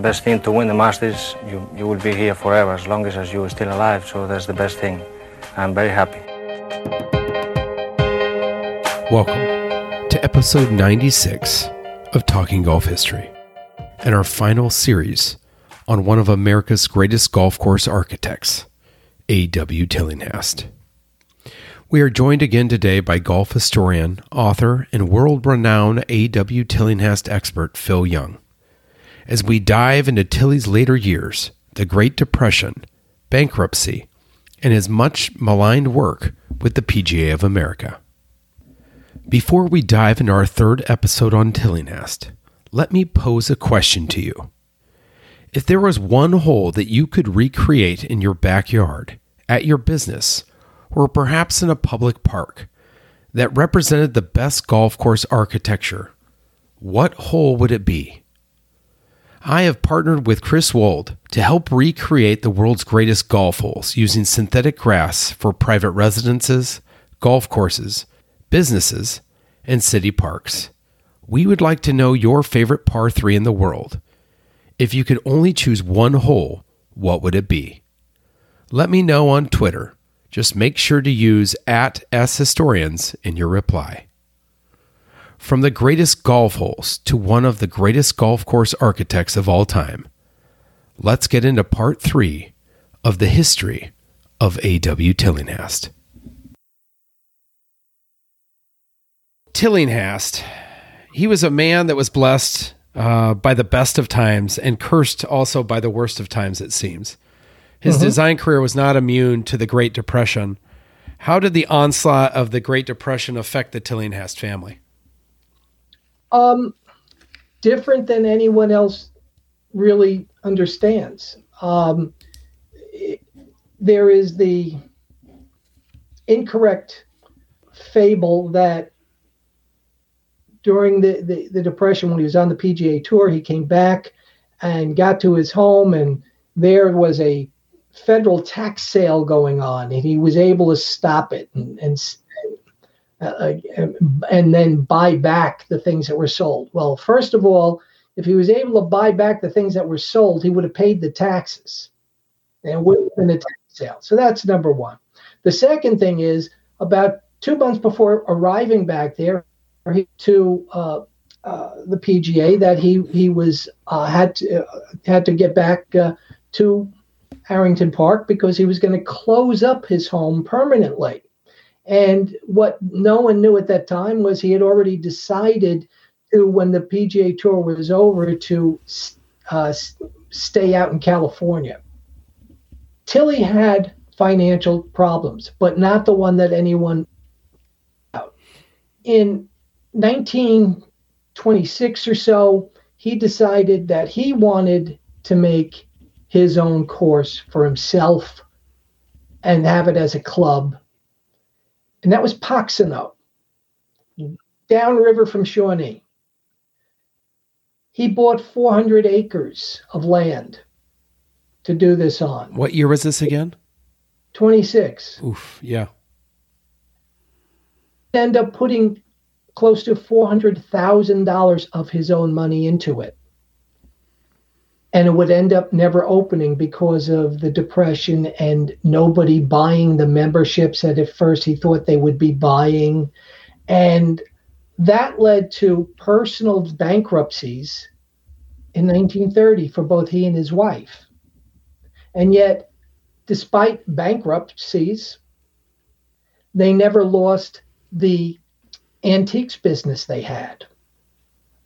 Best thing to win the Masters, you, you will be here forever as long as, as you are still alive. So that's the best thing. I'm very happy. Welcome to episode 96 of Talking Golf History and our final series on one of America's greatest golf course architects, A.W. Tillinghast. We are joined again today by golf historian, author, and world renowned A.W. Tillinghast expert Phil Young as we dive into Tilly's later years, the Great Depression, bankruptcy, and his much maligned work with the PGA of America. Before we dive into our third episode on Tillinghast, let me pose a question to you. If there was one hole that you could recreate in your backyard, at your business, or perhaps in a public park that represented the best golf course architecture, what hole would it be? I have partnered with Chris Wold to help recreate the world's greatest golf holes using synthetic grass for private residences, golf courses, businesses, and city parks. We would like to know your favorite par 3 in the world. If you could only choose one hole, what would it be? Let me know on Twitter. Just make sure to use at shistorians in your reply. From the greatest golf holes to one of the greatest golf course architects of all time, let's get into part three of the history of A.W. Tillinghast. Tillinghast, he was a man that was blessed uh, by the best of times and cursed also by the worst of times, it seems. His Mhm. design career was not immune to the Great Depression. How did the onslaught of the Great Depression affect the Tillinghast family? Um, different than anyone else really understands. Um, it- there is the incorrect fable that during the, the, the Depression, when he was on the PGA Tour, he came back and got to his home, and there was a federal tax sale going on, and he was able to stop it and, and uh, and- and then buy back the things that were sold. Well, first of all, if he was able to buy back the things that were sold, he would have paid the taxes and would have been a tax sale. So that's number one. The second thing is about two months before arriving back there to uh, uh, the PGA that he he was uh, had to uh, had to get back uh, to Harrington Park because he was going to close up his home permanently. And what no one knew at that time was he had already decided to, when the PGA Tour was over, to uh, stay out in California. Tilly had financial problems, but not the one that anyone. In 1926 or so, he decided that he wanted to make his own course for himself and have it as a club and that was Poxono, downriver from Shawnee. He bought 400 acres of land to do this on. What year was this again? 26. Oof, yeah. End up putting close to $400,000 of his own money into it. And it would end up never opening because of the depression and nobody buying the memberships that at first he thought they would be buying. And that led to personal bankruptcies in 1930 for both he and his wife. And yet, despite bankruptcies, they never lost the antiques business they had.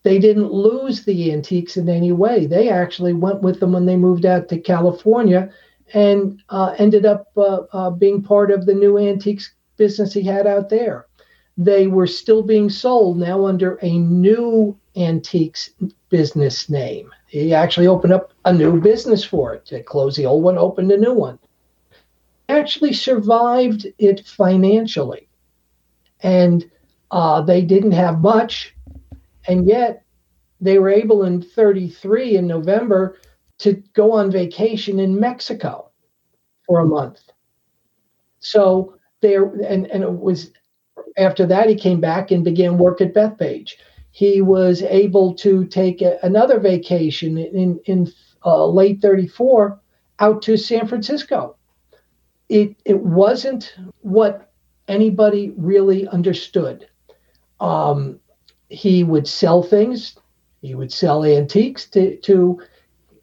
They didn't lose the antiques in any way. They actually went with them when they moved out to California and uh, ended up uh, uh, being part of the new antiques business he had out there. They were still being sold now under a new Antiques business name. He actually opened up a new business for it. To close the old one, opened a new one. Actually survived it financially. And uh, they didn't have much. And yet they were able in 33 in November to go on vacation in Mexico for a month. So there, and, and it was after that he came back and began work at Bethpage. He was able to take a, another vacation in in uh, late 34 out to San Francisco. It it wasn't what anybody really understood. Um, he would sell things. He would sell antiques to, to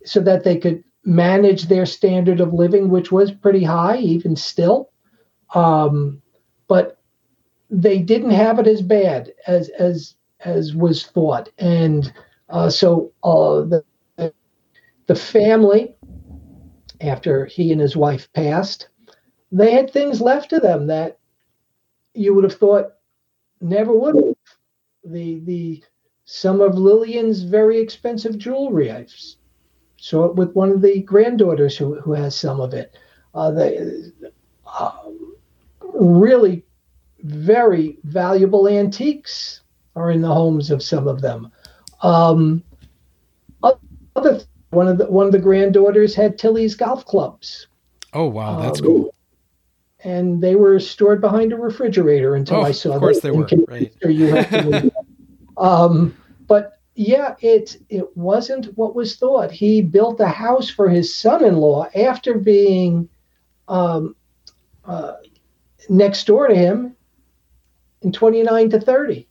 so that they could manage their standard of living, which was pretty high, even still. Um, but they didn't have it as bad as as as was thought, and uh, so uh, the the family, after he and his wife passed, they had things left to them that you would have thought never would have. The the some of Lillian's very expensive jewelry. I saw it with one of the granddaughters who who has some of it. Uh, the uh, really very valuable antiques are in the homes of some of them. Um, other one of the one of the granddaughters had Tilly's golf clubs. Oh wow, that's um, cool. And they were stored behind a refrigerator until oh, I saw them. Of course they were. Right. You have to um, but yeah, it it wasn't what was thought. He built a house for his son-in-law after being um, uh, next door to him in 29 to 30.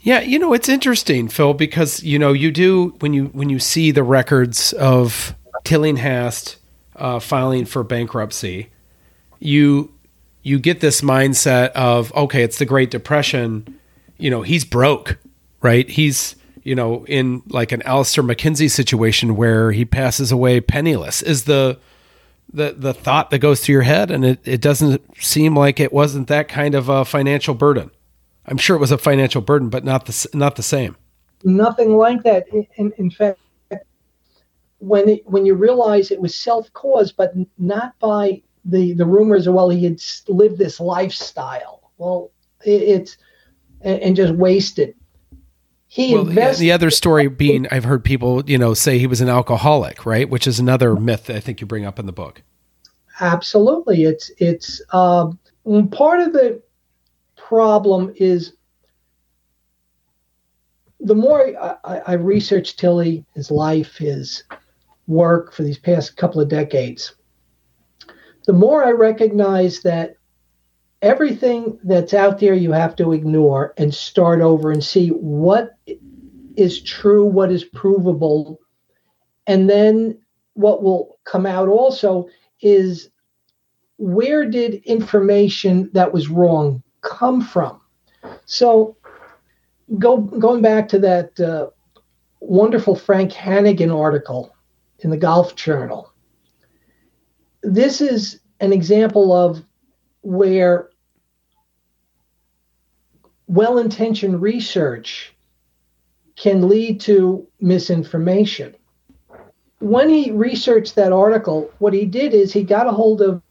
Yeah, you know, it's interesting, Phil, because you know, you do when you when you see the records of Tillinghast uh, filing for bankruptcy, you you get this mindset of okay, it's the Great Depression, you know, he's broke, right? He's you know in like an Alister MacKenzie situation where he passes away penniless. Is the the the thought that goes through your head, and it, it doesn't seem like it wasn't that kind of a financial burden. I'm sure it was a financial burden, but not the not the same. Nothing like that. In, in fact, when it, when you realize it was self caused, but not by the the rumors of well he had lived this lifestyle. Well, it, it's and, and just wasted. He well, invested. The other story being, I've heard people, you know, say he was an alcoholic, right? Which is another myth I think you bring up in the book. Absolutely, it's it's um, part of the problem is the more I, I researched Tilly, his life, his work for these past couple of decades, the more I recognize that everything that's out there you have to ignore and start over and see what is true, what is provable. And then what will come out also is where did information that was wrong come from? So go going back to that uh, wonderful Frank Hannigan article in the Golf Journal. This is an example of where well intentioned research can lead to misinformation. When he researched that article, what he did is he got a hold of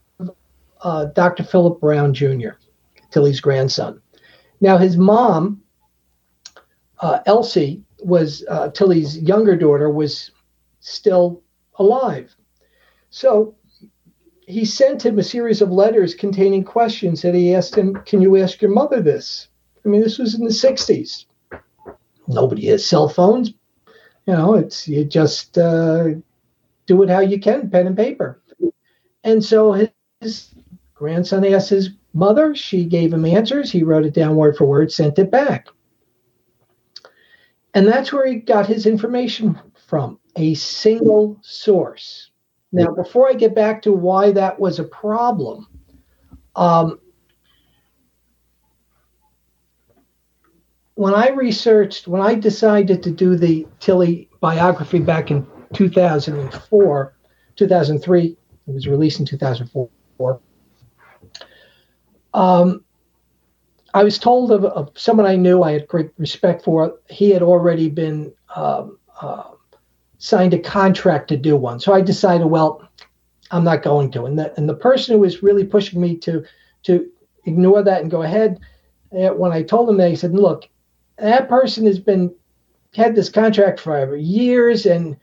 uh, Dr. Philip Brown Jr., Tilly's grandson. Now, his mom, uh, Elsie, was uh, Tilly's younger daughter, was still alive. So he sent him a series of letters containing questions that he asked him, Can you ask your mother this? I mean, this was in the 60s. Nobody has cell phones. You know, it's you just uh, do it how you can, pen and paper. And so his, his grandson asked his mother. She gave him answers. He wrote it down word for word, sent it back. And that's where he got his information from a single source. Now, before I get back to why that was a problem, um, when I researched, when I decided to do the Tilly biography back in 2004, 2003, it was released in 2004. Um, I was told of, of, someone I knew I had great respect for. He had already been um, uh, signed a contract to do one. So I decided, well, I'm not going to. And the, and the person who was really pushing me to to ignore that and go ahead, uh, when I told him that, he said, look, that person has been had this contract for years and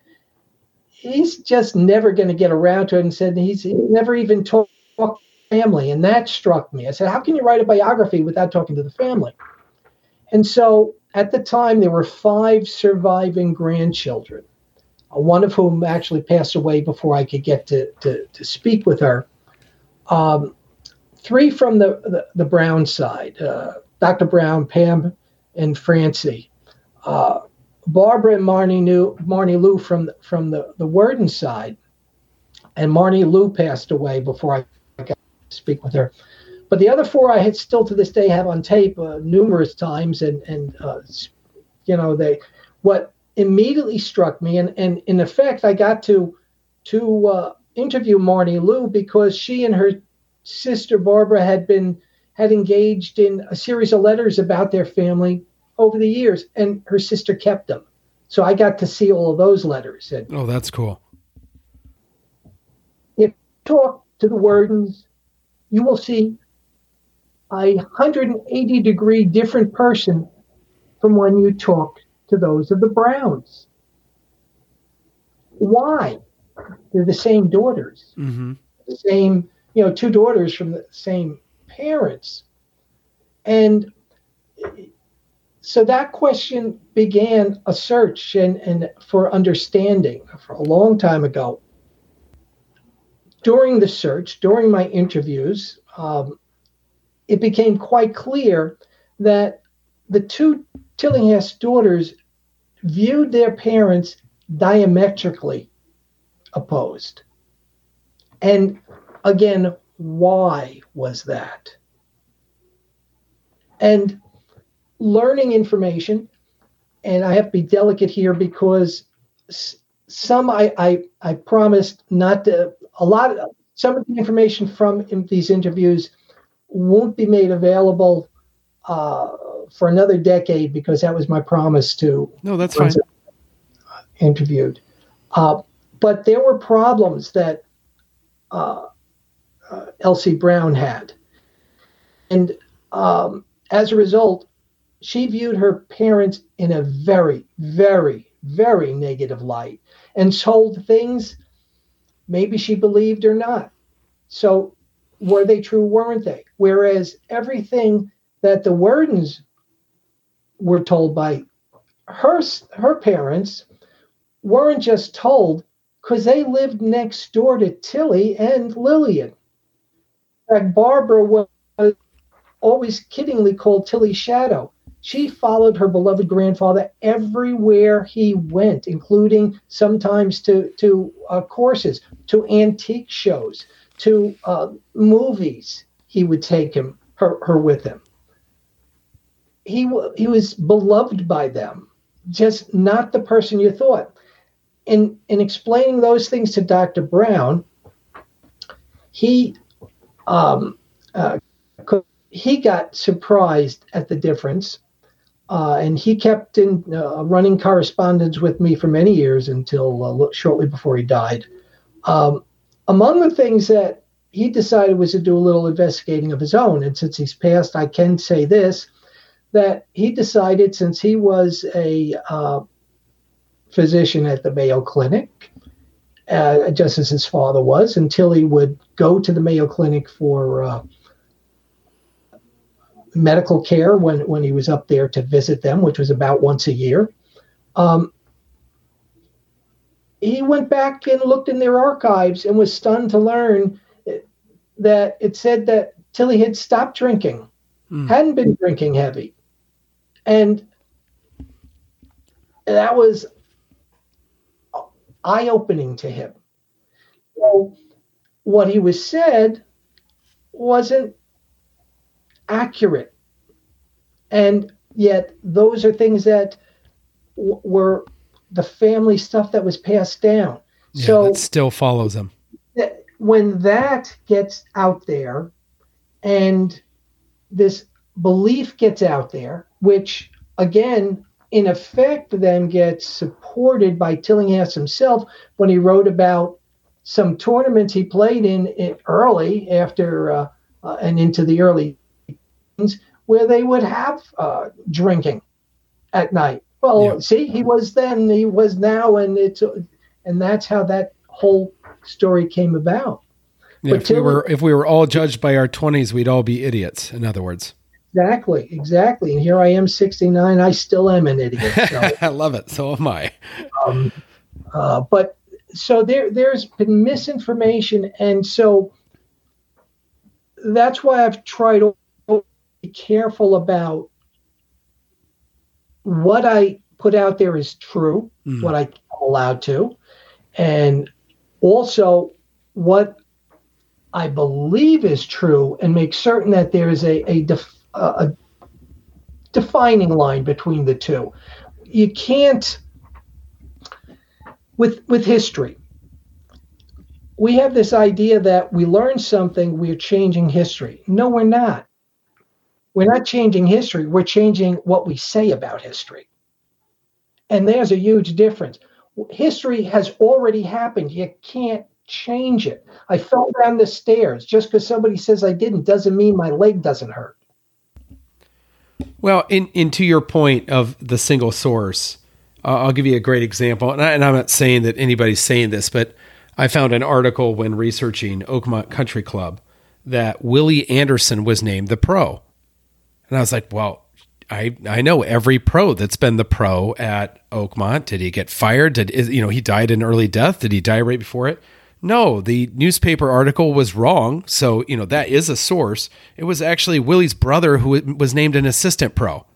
he's just never going to get around to it. And said he's never even talked to family. And that struck me. I said how can you write a biography without talking to the family? And so at the time there were five surviving grandchildren one of whom actually passed away before I could get to, to, to speak with her. Um, three from the, the, the Brown side uh, Dr. Brown, Pam, and Francie. Uh, Barbara and Marnie, knew, Marnie Lou from, from the, the Worden side. And Marnie Lou passed away before I got to speak with her. But the other four I had still to this day have on tape uh, numerous times. And, and uh, you know, they what immediately struck me, and, and in effect, I got to to uh, interview Marnie Lou because she and her sister Barbara had been had engaged in a series of letters about their family over the years, and her sister kept them. So I got to see all of those letters. And oh, that's cool. If you talk to the Wordens, you will see a 180 degree different person from when you talk to those of the Browns. Why? They're the same daughters, mm-hmm. the same, you know, two daughters from the same parents. And so that question began a search and, and for understanding for a long time ago. During the search, during my interviews, um, it became quite clear that the two Tillinghast daughters viewed their parents diametrically opposed. And again, why was that? And learning information, and I have to be delicate here because some I, I, I promised not to, a lot of some of the information from these interviews won't be made available uh, for another decade because that was my promise to. No, that's fine. Interviewed, uh, but there were problems that uh, uh, Elsie Brown had, and um, as a result, she viewed her parents in a very, very, very negative light and told things maybe she believed or not. So, were they true? Weren't they? Whereas everything that the Wordens were told by her her parents weren't just told because they lived next door to Tilly and Lillian. In fact, Barbara was always kiddingly called Tilly's shadow. She followed her beloved grandfather everywhere he went, including sometimes to to uh, courses, to antique shows, to uh, movies. He would take him her, her with him he he was beloved by them, just not the person you thought. In in explaining those things to Dr. Brown, he um, uh, he got surprised at the difference, uh, and he kept in uh, running correspondence with me for many years until uh, shortly before he died. Um, among the things that he decided was to do a little investigating of his own, and since he's passed, I can say this that he decided, since he was a uh, physician at the Mayo Clinic, uh, just as his father was, until he would go to the Mayo Clinic for uh, medical care when, when he was up there to visit them, which was about once a year. Um, he went back and looked in their archives and was stunned to learn that it said that Tilly had stopped drinking, mm. hadn't been drinking heavy, and that was eye opening to him. So, what he was said wasn't accurate. And yet, those are things that w- were the family stuff that was passed down. Yeah, so, it still follows him. Th- when that gets out there and this belief gets out there, which again, in effect, then gets supported by Tillinghast himself when he wrote about some tournaments he played in, in early after uh, uh, and into the early where they would have uh, drinking at night. Well, yeah. see, he was then, he was now, and it's and that's how that whole story came about. Yeah, if we were if we were all judged by our twenties, we'd all be idiots. In other words. Exactly, exactly. And here I am, sixty nine. I still am an idiot. So. I love it. So am I. Um, uh, but so there, there's been misinformation, and so that's why I've tried to be careful about what I put out there is true, mm. what I'm allowed to, and also what I believe is true, and make certain that there is a a, def, a defining line between the two. You can't with with history. We have this idea that we learn something, we're changing history. No, we're not. We're not changing history, we're changing what we say about history. And there's a huge difference. History has already happened. You can't change it. I fell down the stairs. Just because somebody says I didn't doesn't mean my leg doesn't hurt. Well, in, in to your point of the single source, uh, I'll give you a great example. And, I, and I'm not saying that anybody's saying this, but I found an article when researching Oakmont Country Club that Willie Anderson was named the pro. And I was like, well, I I know every pro that's been the pro at Oakmont. Did he get fired? Did you know he died an early death? Did he die right before it? No, the newspaper article was wrong. So you know that is a source. It was actually Willie's brother who was named an assistant pro,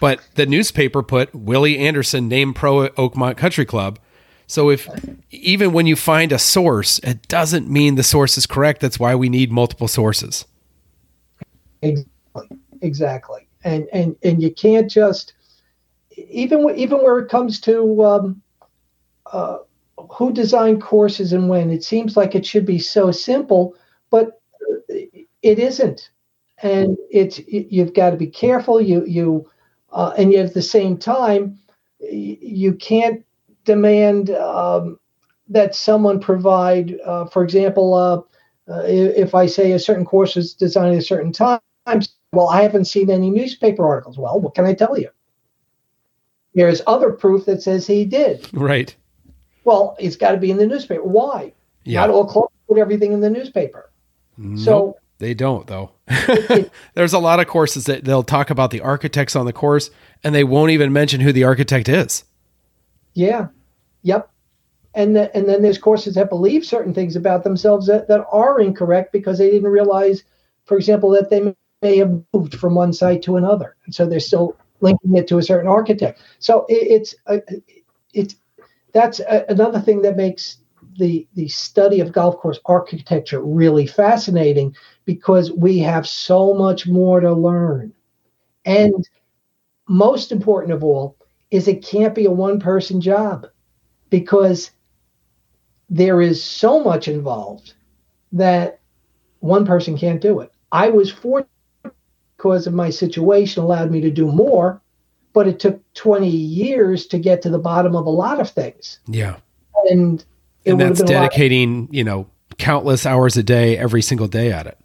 but the newspaper put Willie Anderson named pro at Oakmont Country Club. So if even when you find a source, it doesn't mean the source is correct. That's why we need multiple sources. Exactly. Exactly and and and you can't just even even where it comes to um, uh, who designed courses and when it seems like it should be so simple but it isn't and it's you've got to be careful you you uh, and yet at the same time you can't demand um, that someone provide uh, for example uh, uh if i say a certain course is designed at a certain time well, I haven't seen any newspaper articles. Well, what can I tell you? There's other proof that says he did. Right. Well, it's got to be in the newspaper. Why? Yeah. Not all clubs put everything in the newspaper. Nope, so they don't, though. There's a lot of courses that they'll talk about the architects on the course, and they won't even mention who the architect is. Yeah. Yep. And the, and then there's courses that believe certain things about themselves that, that are incorrect because they didn't realize, for example, that they may have moved from one site to another, and so they're still linking it to a certain architect. So it, it's uh, it's that's a, another thing that makes the the study of golf course architecture really fascinating because we have so much more to learn, and most important of all is it can't be a one person job because there is so much involved that one person can't do it. I was fortunate because of my situation allowed me to do more but it took 20 years to get to the bottom of a lot of things. Yeah. And and that's dedicating of- you know countless hours a day every single day at it.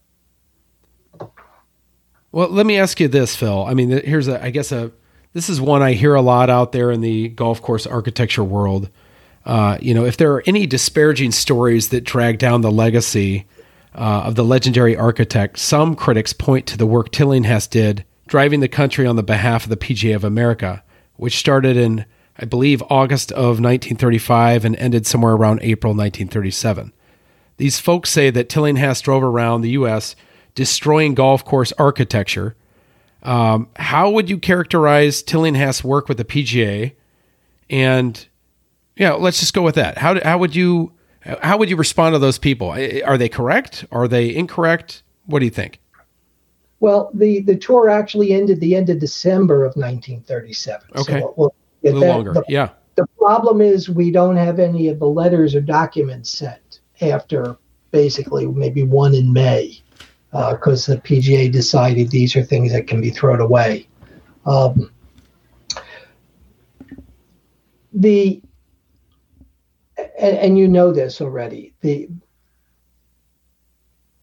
Well let me ask you this phil. I mean here's a i guess a this is one i hear a lot out there in the golf course architecture world. Uh, you know if there are any disparaging stories that drag down the legacy uh, of the legendary architect, some critics point to the work Tillinghast did driving the country on the behalf of the PGA of America, which started in, I believe, August of 1935 and ended somewhere around April 1937. These folks say that Tillinghast drove around the U.S. destroying golf course architecture. Um, how would you characterize Tillinghast's work with the PGA? And yeah, let's just go with that. How, how would you how would you respond to those people? Are they correct? Are they incorrect? What do you think? Well, the, the tour actually ended the end of December of 1937. Okay. So we'll a little that. longer. The, yeah. The problem is we don't have any of the letters or documents sent after basically maybe one in May because uh, the PGA decided these are things that can be thrown away. Um, the and, and, you know this already. The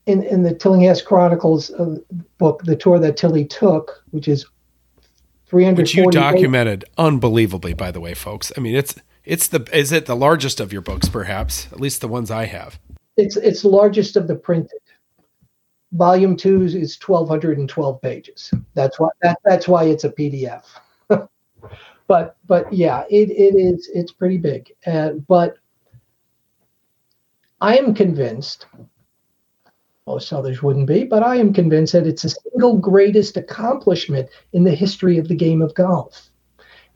in in the Tillinghast Chronicles uh, book, the tour that Tilly took, which is 340 which you documented unbelievably, by the way, folks. I mean, it's it's the is it the largest of your books, perhaps? At least the ones I have. It's it's largest of the printed. Volume two is 1,212 pages. That's why that, that's why it's a PDF. but but yeah, it, it is it's pretty big. And but I am convinced. Most others wouldn't be, but I am convinced that it's the single greatest accomplishment in the history of the game of golf.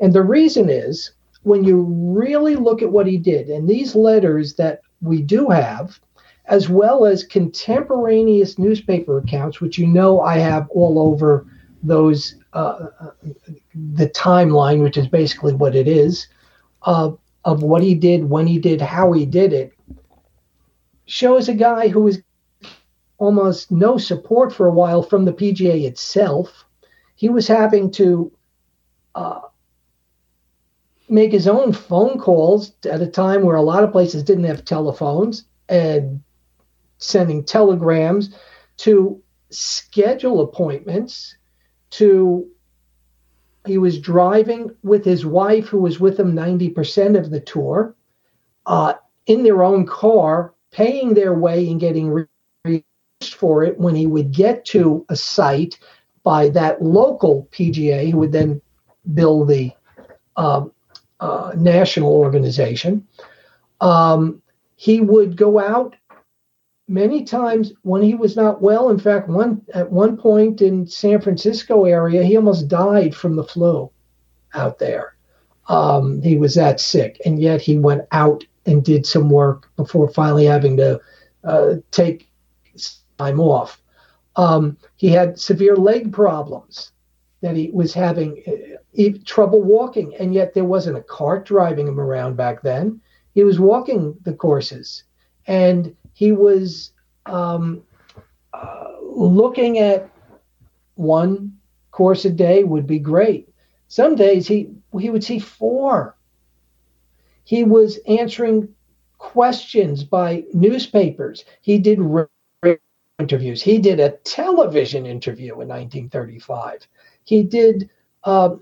And the reason is when you really look at what he did, and these letters that we do have, as well as contemporaneous newspaper accounts, which you know I have all over those, uh, the timeline, which is basically what it is, uh, of what he did, when he did, how he did it, shows a guy who was almost no support for a while from the PGA itself. He was having to uh, make his own phone calls at a time where a lot of places didn't have telephones and sending telegrams to schedule appointments to he was driving with his wife who was with him 90% of the tour uh, in their own car paying their way and getting reimbursed for it when he would get to a site by that local pga who would then bill the um, uh, national organization. Um, he would go out many times when he was not well. In fact, one at one point in San Francisco area, he almost died from the flu out there. Um, he was that sick, and yet he went out and did some work before finally having to uh, take time off. Um, he had severe leg problems that he was having uh, trouble walking, and yet there wasn't a cart driving him around back then. He was walking the courses, and he was um, uh, looking at one course a day would be great. Some days he he would see four. He was answering questions by newspapers. He did interviews. He did a television interview in 1935. He did uh,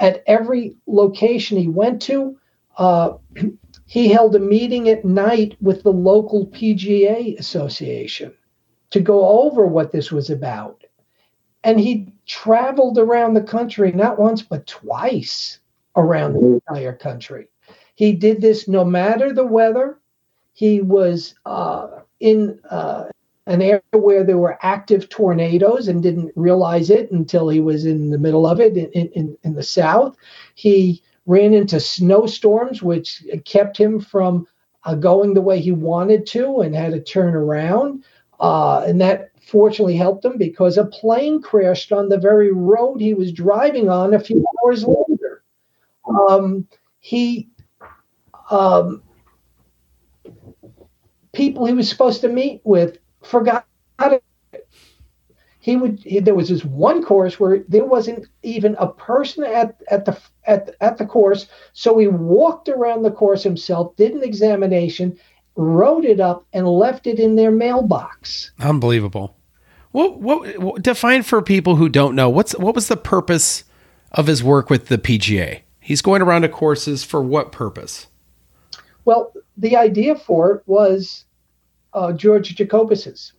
at every location he went to. Uh, he held a meeting at night with the local PGA Association to go over what this was about. And he traveled around the country, not once, but twice around the entire country. He did this no matter the weather. He was uh, in uh, an area where there were active tornadoes and didn't realize it until he was in the middle of it in, in, in the south. He ran into snowstorms, which kept him from uh, going the way he wanted to and had to turn around. Uh, and that fortunately helped him because a plane crashed on the very road he was driving on a few hours later. Um, he um, people he was supposed to meet with forgot it. He would. He, there was this one course where there wasn't even a person at at the at at the course, so he walked around the course himself, did an examination, wrote it up, and left it in their mailbox. Unbelievable. What, what, what define for people who don't know what's what was the purpose of his work with the PGA? He's going around to courses for what purpose? Well, the idea for it was uh, George Jacobus's.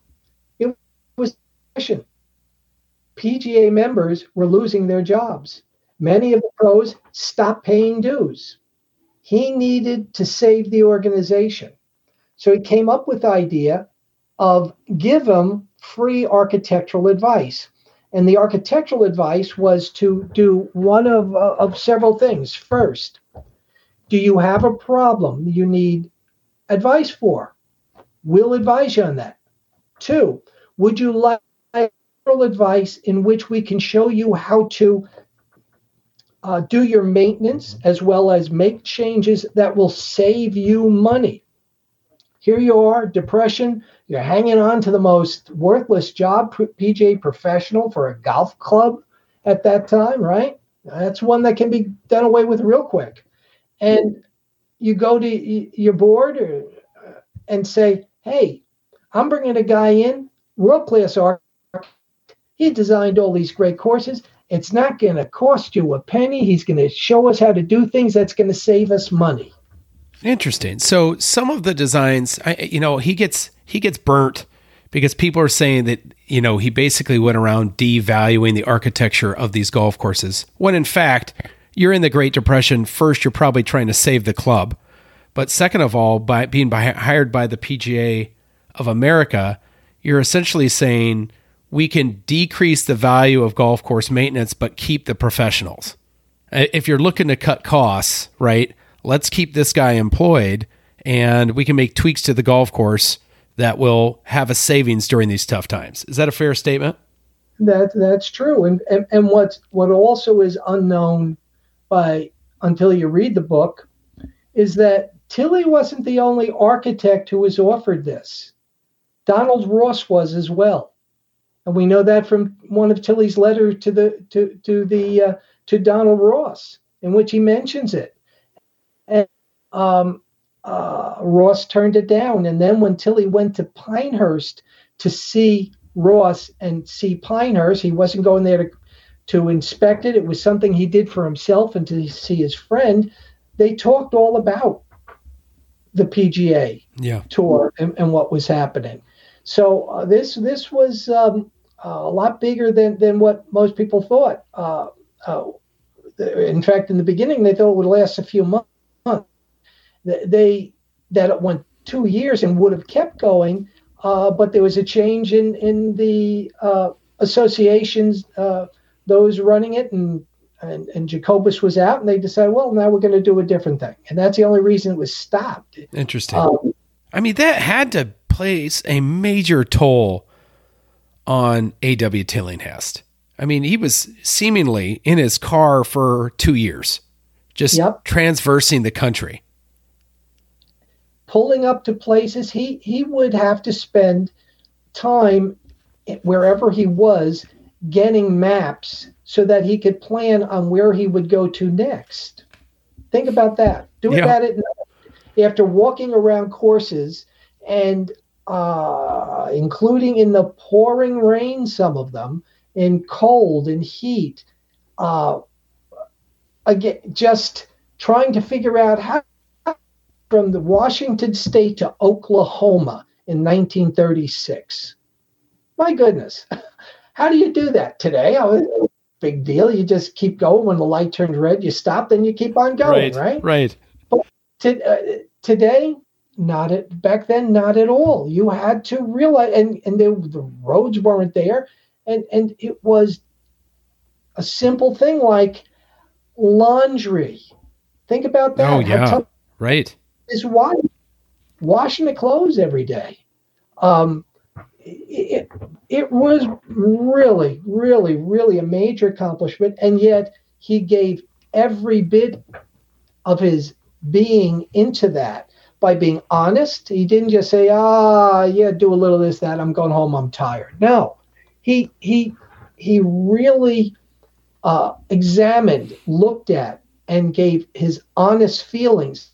It was mission. PGA members were losing their jobs. Many of the pros stopped paying dues. He needed to save the organization. So he came up with the idea of give them free architectural advice. And the architectural advice was to do one of, uh, of several things. First, do you have a problem you need advice for? We'll advise you on that. Two, would you like advice in which we can show you how to uh, do your maintenance as well as make changes that will save you money? here you are, depression. You're hanging on to the most worthless job, PGA professional for a golf club at that time, right? That's one that can be done away with real quick. And you go to your board or, uh, and say, hey, I'm bringing a guy in, world class architect. He designed all these great courses. It's not going to cost you a penny. He's going to show us how to do things that's going to save us money. Interesting. So some of the designs, I, you know, he gets he gets burnt because people are saying that you know he basically went around devaluing the architecture of these golf courses when in fact you're in the Great Depression. First, you're probably trying to save the club, but second of all, by being by, hired by the PGA of America, you're essentially saying we can decrease the value of golf course maintenance but keep the professionals. If you're looking to cut costs, right? let's keep this guy employed and we can make tweaks to the golf course that will have a savings during these tough times. Is that a fair statement? That that's true. And and, and what what also is unknown by until you read the book is that Tilly wasn't the only architect who was offered this. Donald Ross was as well. And we know that from one of Tilly's letters to the to to the uh, to Donald Ross, in which he mentions it and um, uh, Ross turned it down. And then when Tilly went to Pinehurst to see Ross and see Pinehurst, he wasn't going there to to inspect it. It was something he did for himself and to see his friend. They talked all about the PGA yeah. tour and, and, what was happening. So uh, this this was um, a lot bigger than than what most people thought. Uh, uh in fact, in the beginning, they thought it would last a few months they that it went two years and would have kept going, uh, but there was a change in in the uh, associations, uh, those running it, and, and and Jacobus was out, and they decided, well, now we're going to do a different thing, and that's the only reason it was stopped. Interesting. Um, I mean, that had to place a major toll on A.W. Tillinghast. I mean, he was seemingly in his car for two years, just yep. transversing the country pulling up to places he he would have to spend time wherever he was getting maps so that he could plan on where he would go to next think about that doing yeah. that at night after walking around courses and uh, including in the pouring rain some of them in cold and heat uh, again just trying to figure out how from the Washington State to Oklahoma in 1936. My goodness, how do you do that today? Oh, big deal. You just keep going. When the light turns red, you stop, then you keep on going, right? Right. right. To, uh, today, not at back then, not at all. You had to realize, and and the roads weren't there, and and it was a simple thing like laundry. Think about that. Oh yeah, right is why washing the clothes every day. Um, it, it was really, really, really a major accomplishment, and yet he gave every bit of his being into that by being honest. He didn't just say, "Ah, yeah, do a little this, that. I'm going home. I'm tired." No, he he he really uh, examined, looked at, and gave his honest feelings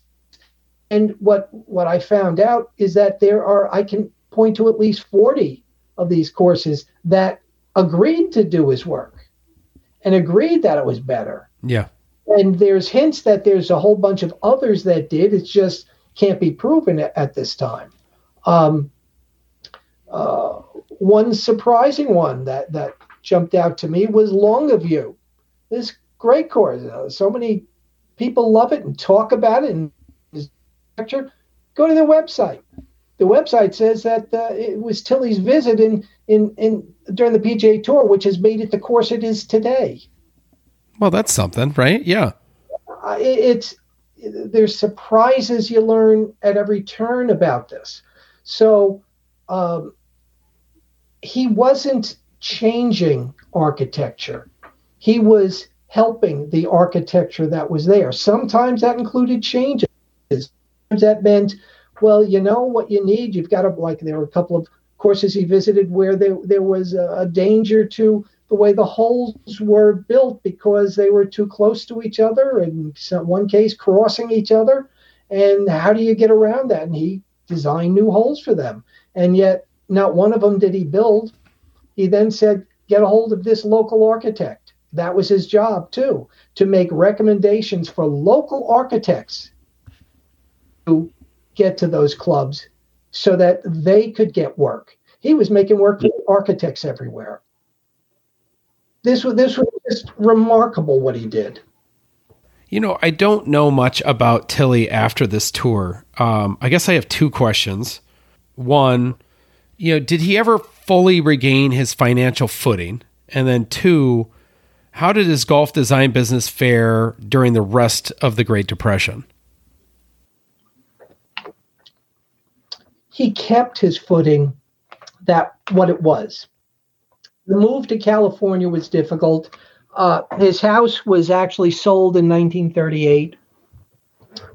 and what what I found out is that there are I can point to at least 40 of these courses that agreed to do his work and agreed that it was better. Yeah. And there's hints that there's a whole bunch of others that did. It just can't be proven at, this time. Um, uh, one surprising one that that jumped out to me was Longview. This great course. Uh, so many people love it and talk about it and go to their website. The website says that uh, it was Tilly's visit in, in, in during the PGA Tour, which has made it the course it is today. Well, that's something, right? Yeah. Uh, it, it's there's surprises you learn at every turn about this. So um, he wasn't changing architecture. He was helping the architecture that was there. Sometimes that included changes Sometimes that meant Well, you know what you need. You've got to like there were a couple of courses he visited where there there was a, a danger to the way the holes were built because they were too close to each other, and some, one case crossing each other. And how do you get around that? And he designed new holes for them. And yet, not one of them did he build. He then said, get a hold of this local architect. That was his job, too, to make recommendations for local architects to get to those clubs so that they could get work. He was making work for architects everywhere. This was this was just remarkable what he did. You know, I don't know much about Tilly after this tour. Um, I guess I have two questions. One, you know, did he ever fully regain his financial footing? And then two, how did his golf design business fare during the rest of the Great Depression? He kept his footing that what it was. The move to California was difficult. Uh, his house was actually sold in 1938,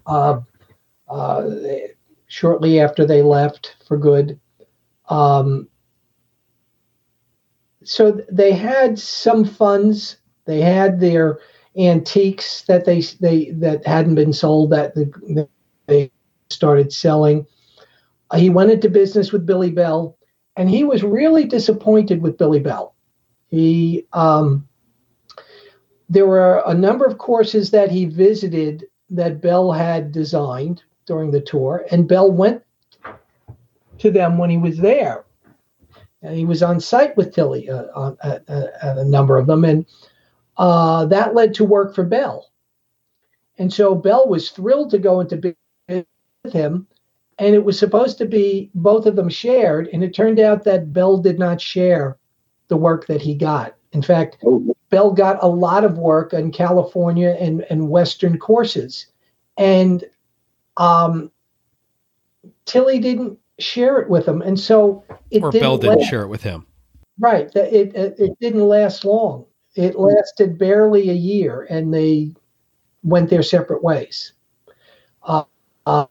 uh, uh, shortly after they left for good. Um, so they had some funds. They had their antiques that they they that hadn't been sold that they started selling. Uh, he went into business with Billy Bell, and he was really disappointed with Billy Bell. He um, there were a number of courses that he visited that Bell had designed during the tour, and Bell went to them when he was there. And he was on site with Tilly uh, on, at, at, a number of them, and uh, that led to work for Bell. And so Bell was thrilled to go into business with him, and it was supposed to be both of them shared, and it turned out that Bell did not share the work that he got. In fact, oh. Bell got a lot of work in California and, and Western courses. And um, Tilly didn't share it with him. And so it or Bell didn't last, share it with him. Right. It, it, it didn't last long. It lasted barely a year and they went their separate ways. Uh, uh,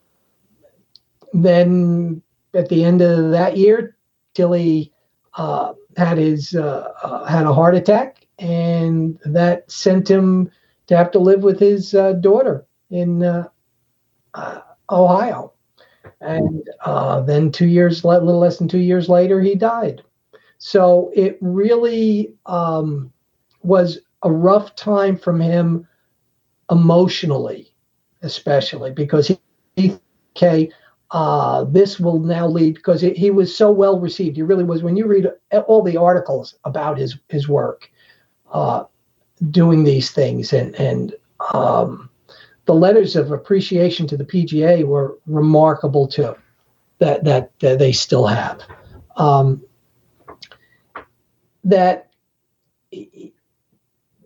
then at the end of that year, Tilly uh, had his uh, uh, had a heart attack, and that sent him to have to live with his uh, daughter in uh, Ohio. And then two years, a little less than two years later, he died. So it really um, was a rough time from him emotionally, especially because he, he okay, uh, this will now lead because he, was so well received. He really was. When you read all the articles about his his work, uh, doing these things, and and um, the letters of appreciation to the PGA were remarkable too. That that, that they still have. Um, that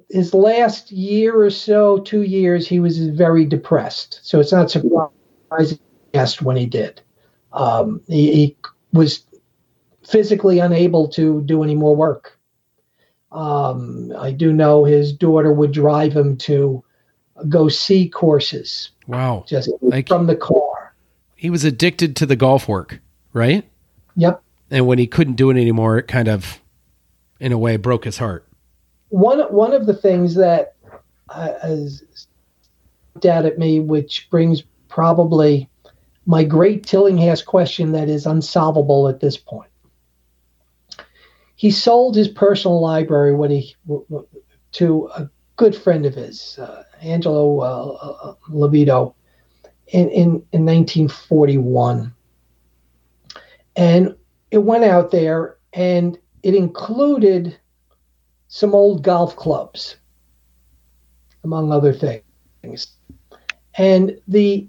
his last year or so, two years, he was very depressed. So it's not surprising guest when he did. Um, he, he, was physically unable to do any more work. Um, I do know his daughter would drive him to go see courses. Wow. Just like, from the car. He was addicted to the golf work, right? Yep. And when he couldn't do it anymore, it kind of, in a way, broke his heart. One, one of the things that uh, has out at me, which brings probably my great Tillinghast question that is unsolvable at this point. He sold his personal library when he to a good friend of his, uh, Angelo uh, uh, in, in, in 1941. And it went out there and it included some old golf clubs, among other things. And the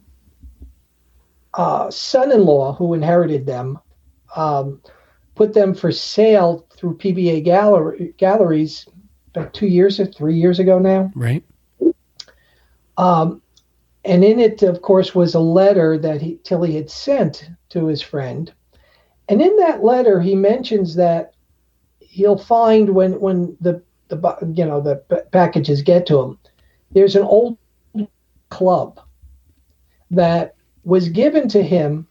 uh, son-in-law who inherited them um, put them for sale through PBA gallery, galleries about two years or three years ago now. Right. Um, and in it, of course, was a letter that he, Tilly had sent to his friend. And in that letter, he mentions that he'll find when when the the you know the packages get to him, there's an old club that was given to him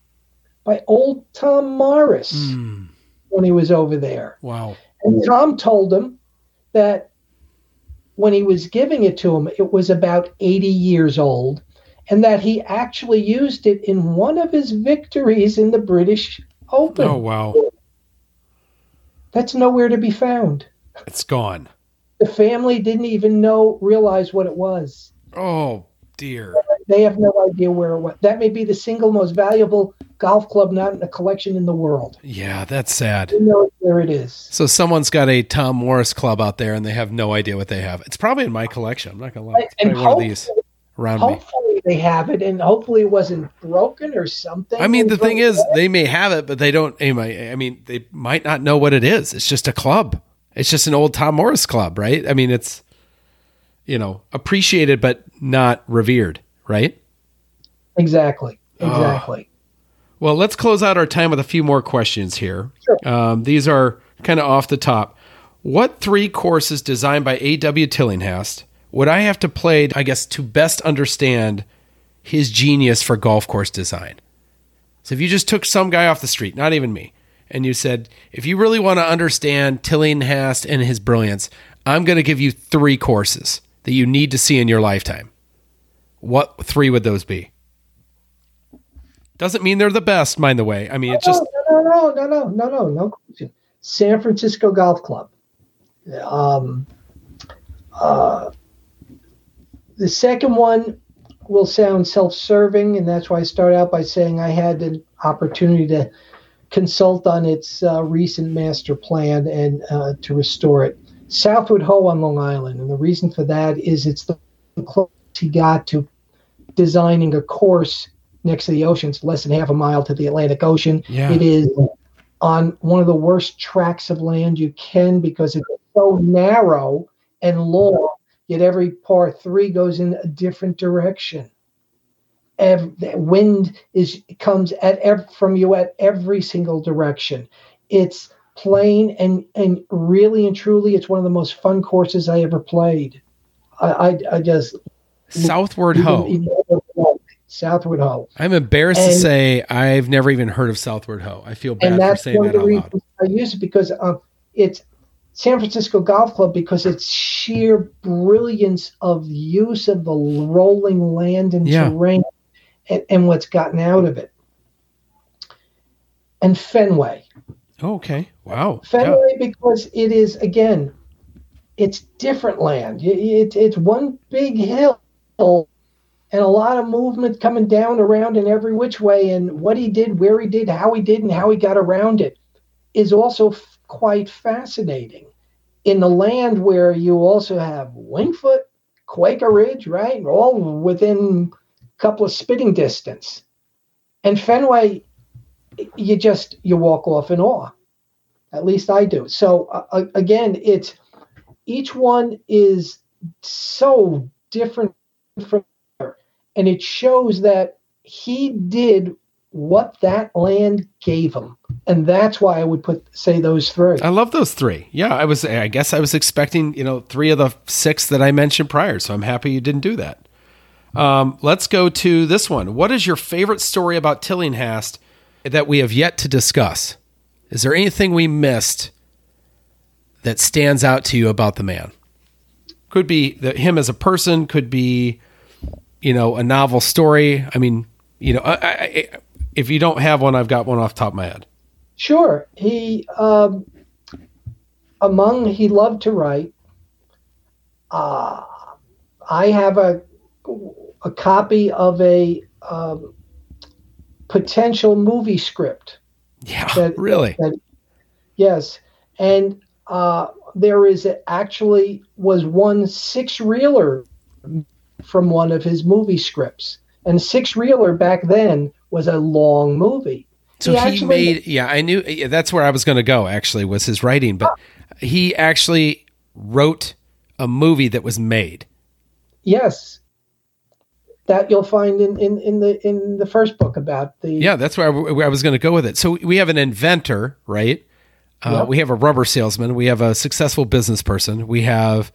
by old Tom Morris Mm, when he was over there. wow. And Tom told him that when he was giving it to him, it was about 80 years old, and that he actually used it in one of his victories in the British Open. Oh, wow. That's nowhere to be found. It's gone. The family didn't even know, realize what it was. Oh, dear. They have no idea where it was. That may be the single most valuable golf club not in a collection in the world. Yeah, that's sad. Who knows where it is? So someone's got a Tom Morris club out there and they have no idea what they have. It's probably in my collection. I'm not to lie. It's And one of these hopefully, around me. hopefully they have it, and hopefully it wasn't broken or something. I mean, the thing is, they may have it, but they don't. I I mean, they might not know what it is. It's just a club. It's just an old Tom Morris club, right? I mean, it's you know appreciated but not revered, right? exactly, exactly. Well, let's close out our time with a few more questions here. Sure. Um, these are kind of off the top. What three courses designed by A.W. Tillinghast would I have to play, I guess, to best understand his genius for golf course design? So if you just took some guy off the street, not even me, and you said, if you really want to understand Tillinghast and his brilliance, I'm going to give you three courses that you need to see in your lifetime. What three would those be? Doesn't mean they're the best, mind the way. I mean, it's just no, no, no, no, no, no, no question. San Francisco Golf Club. Um, uh, the second one will sound self-serving, and that's why I start out by saying I had an opportunity to consult on its uh, recent master plan and uh, to restore it. Southward Ho on Long Island, and the reason for that is it's the closest he got to designing a course next to the ocean. It's less than half a mile to the Atlantic Ocean. Yeah. It is on one of the worst tracts of land you can because it's so narrow and long, yet every par three goes in a different direction. Every, wind is comes at ev- from you at every single direction. It's plain and and really and truly, it's one of the most fun courses I ever played. I I, I just Southward Ho. Southward Ho. I'm embarrassed to say I've never even heard of Southward Ho. I feel bad and for saying that the out loud. I use it because um, it's San Francisco Golf Club because it's sheer brilliance of use of the rolling land and Yeah. terrain and, and what's gotten out of it. And Fenway. Oh, okay. Wow. Yeah. Fenway because it is again, it's different land. Y- It, it's one big hill and a lot of movement coming down around in every which way. And what he did, where he did, how he did, and how he got around it is also f- quite fascinating. In the land where you also have Wingfoot, Quaker Ridge, right, all within a couple of spitting distance, and Fenway, you just you walk off in awe. At least I do. So uh, again, it's each one is so different from the other, and it shows that he did what that land gave him, and that's why I would put say those three. I love those three. Yeah, I was. I guess I was expecting you know three of the six that I mentioned prior. So I'm happy you didn't do that. Um, let's go to this one. What is your favorite story about Tillinghast that we have yet to discuss? Is there anything we missed that stands out to you about the man? Could be the, him as a person. Could be, you know, a novel story. I mean, you know, I, I, if you don't have one, I've got one off the top of my head. Sure, he um, among he loved to write. Uh, I have a a copy of a um, potential movie script. Yeah, That- really. that- yes, and uh, there is a, actually was one six reeler from one of his movie scripts, and six reeler back then was a long movie. So He he, actually- made, yeah, I knew yeah, that's where I was going to go. Actually, was his writing, but he actually wrote a movie that was made. Yes, that you'll find in, in, in the in the first book about the Yeah, that's where I, where I was going to go with it. So we have an inventor, right? Uh, Yep. We have a rubber salesman. We have a successful business person. We have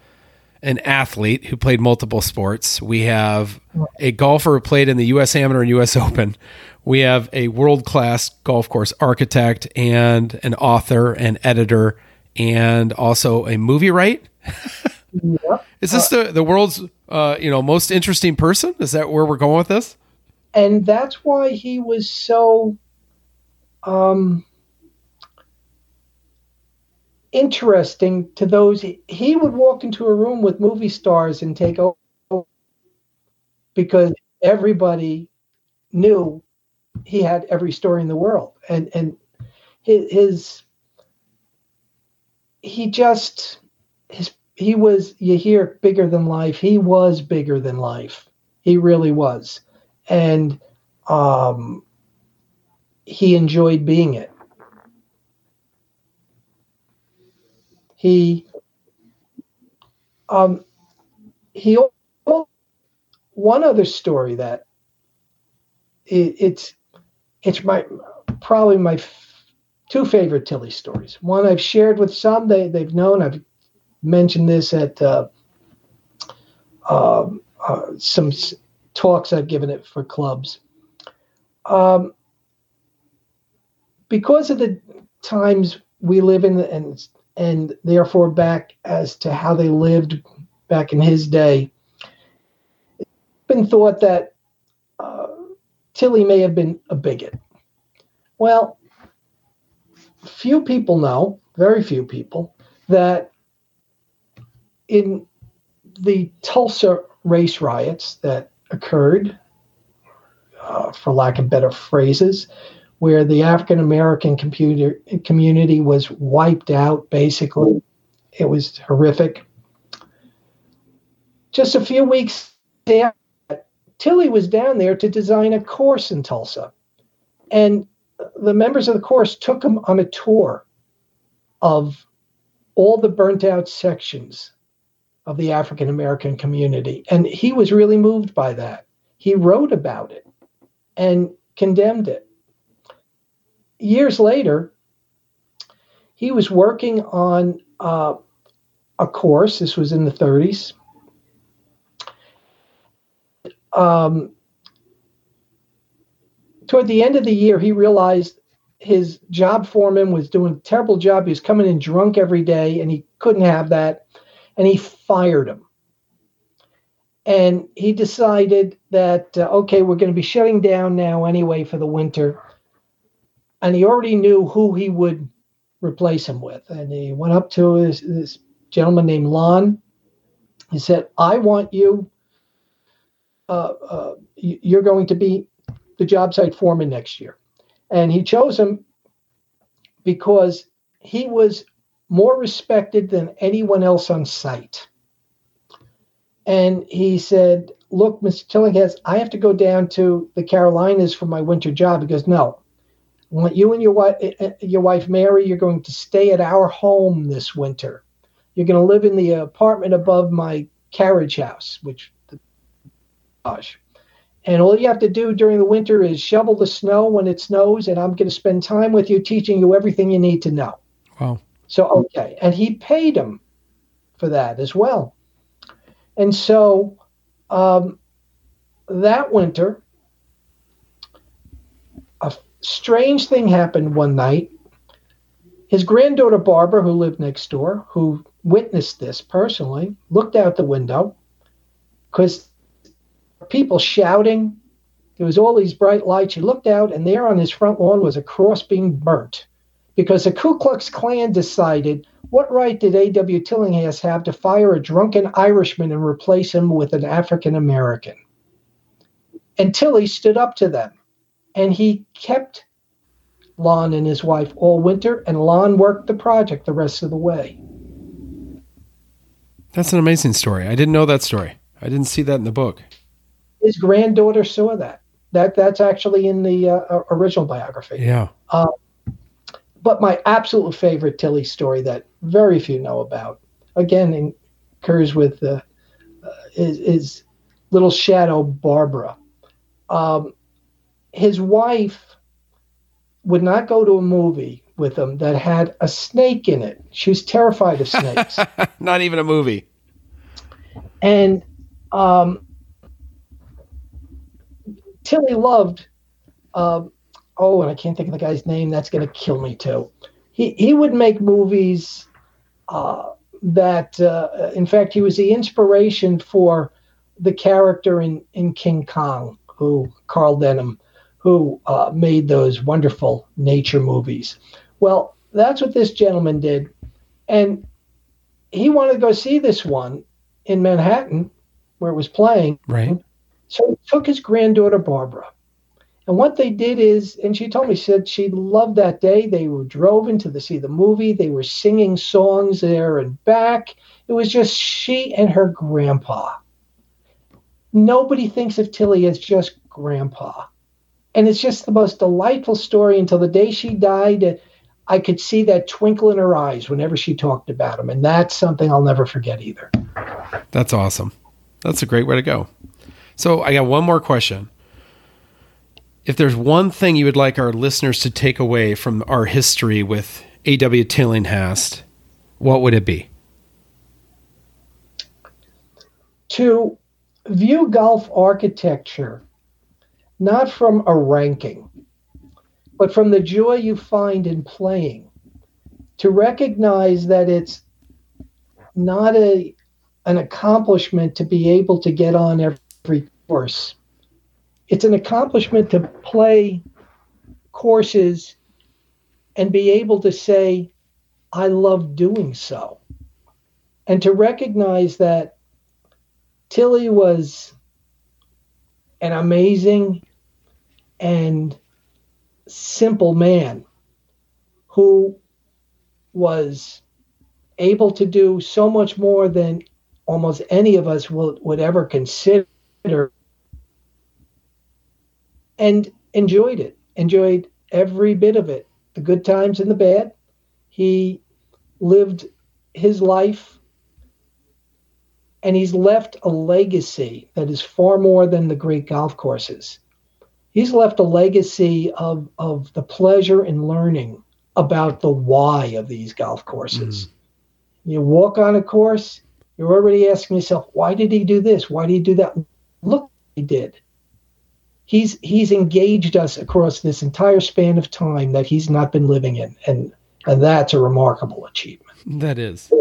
an athlete who played multiple sports. We have a golfer who played in the U.S. Amateur and U.S. Open. We have a world class golf course architect and an author and editor, and also a movie right. Yep. Is this the the world's uh, you know most interesting person? Is that where we're going with this? and that's why he was so um, interesting to those. He would walk into a room with movie stars and take over because everybody knew he had every story in the world, and and his, his he just his he was you hear bigger than life. He was bigger than life. He really was and um, he enjoyed being it. He um, he one other story that it, it's it's my probably my f- two favorite Tilly stories. One I've shared with some they they've known. I've mentioned this at uh, uh, uh, some talks I've given it for clubs. Um, because of the times we live in, and and therefore back as to how they lived back in his day, it's been thought that uh, Tilly may have been a bigot. Well, few people know, very few people, that in the Tulsa race riots that occurred, uh, for lack of better phrases, where the African American community was wiped out, basically. It was horrific. Just a few weeks after, Tilly was down there to design a course in Tulsa. And the members of the course took him on a tour of all the burnt out sections of the African American community. And he was really moved by that. He wrote about it and condemned it. Years later, he was working on uh, a course. This was in the 30s. Um, toward the end of the year, he realized his job foreman was doing a terrible job. He was coming in drunk every day, and he couldn't have that and he fired him. And he decided that, uh, okay, we're going to be shutting down now anyway for the winter. And he already knew who he would replace him with. And he went up to this, this gentleman named Lon. He said, I want you, uh, uh, you're going to be the job site foreman next year. And he chose him because he was more respected than anyone else on site. And he said, Look, Mr. Tillinghast, I have to go down to the Carolinas for my winter job. He goes, No. Want you and your wife, eh, eh, your wife Mary, you're going to stay at our home this winter. You're going to live in the apartment above my carriage house, which gosh. And all you have to do during the winter is shovel the snow when it snows, and I'm going to spend time with you teaching you everything you need to know. Wow. So, okay. And he paid him for that as well. And so um, that winter, strange thing happened one night. His granddaughter, Barbara, who lived next door, who witnessed this personally, looked out the window because people shouting. There was all these bright lights. She looked out, and there on his front lawn was a cross being burnt because the Ku Klux Klan decided what right did A.W. Tillinghast have to fire a drunken Irishman and replace him with an African American? And Tilly stood up to them, and he kept Lon and his wife all winter, and Lon worked the project the rest of the way. That's an amazing story. I didn't know that story. I didn't see that in the book. His granddaughter saw that. That that's actually in the uh, original biography. Yeah. Uh, but my absolute favorite Tilly story that very few know about, again, occurs with uh, is, is, little shadow Barbara. Um, his wife would not go to a movie with him that had a snake in it. She was terrified of snakes. not even a movie. And um, Tilly loved, uh, oh, and I can't think of the guy's name. That's going to kill me too. He he would make movies uh, that, uh, in fact, he was the inspiration for the character in in King Kong, who Carl Denham, who uh, made those wonderful nature movies. Well, that's what this gentleman did, and he wanted to go see this one in Manhattan, where it was playing. Right. So he took his granddaughter Barbara. And what they did is, and she told me, she said she loved that day. They were drove into to see the movie. They were singing songs there and back. It was just she and her grandpa. Nobody thinks of Tilly as just grandpa. And it's just the most delightful story until the day she died. I could see that twinkle in her eyes whenever she talked about him. And that's something I'll never forget either. That's awesome. That's a great way to go. So I got one more question. If there's one thing you would like our listeners to take away from our history with A.W. Tillinghast, what would it be? To view golf architecture not from a ranking, but from the joy you find in playing. To recognize that it's not a an accomplishment to be able to get on every course. It's an accomplishment to play courses and be able to say, I love doing so. And to recognize that Tilly was an amazing and simple man who was able to do so much more than almost any of us will, would ever consider. And enjoyed it enjoyed every bit of it the good times and the bad. He lived his life and he's left a legacy that is far more than the great golf courses he's left a legacy of, of the pleasure in learning about the why of these golf courses. Mm. You walk on a course, you're already asking yourself, why did he do this? Why did he do that? Look, he did. He's he's engaged us across this entire span of time that he's not been living in, and and that's a remarkable achievement. That is.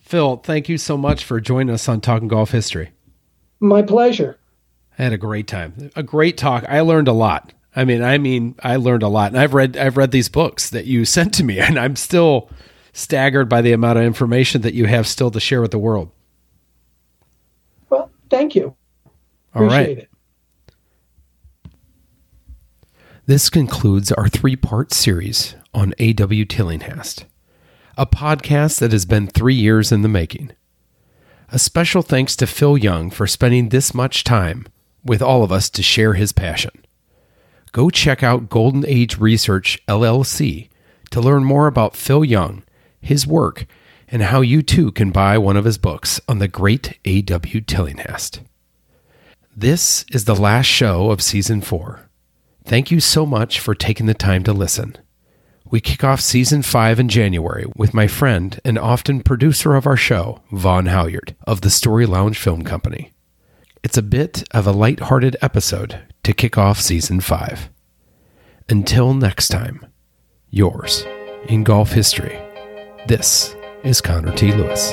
Phil, thank you so much for joining us on Talking Golf History. My pleasure. I had a great time. A great talk. I learned a lot. I mean, I mean, I learned a lot. And I've read I've read these books that you sent to me and I'm still staggered by the amount of information that you have still to share with the world. Well, thank you. All Appreciate right. it. This concludes our three-part series on A.W. Tillinghast, a podcast that has been 3 years in the making. A special thanks to Phil Young for spending this much time with all of us to share his passion. Go check out Golden Age Research LLC to learn more about Phil Young, his work, and how you too can buy one of his books on the great A.W. Tillinghast. This is the last show of season four. Thank you so much for taking the time to listen. We kick off season five in January with my friend and often producer of our show, Vaughn Halyard of the Story Lounge Film Company. It's a bit of a light-hearted episode to kick off season 5. Until next time, yours in golf history. This is Connor T. Lewis.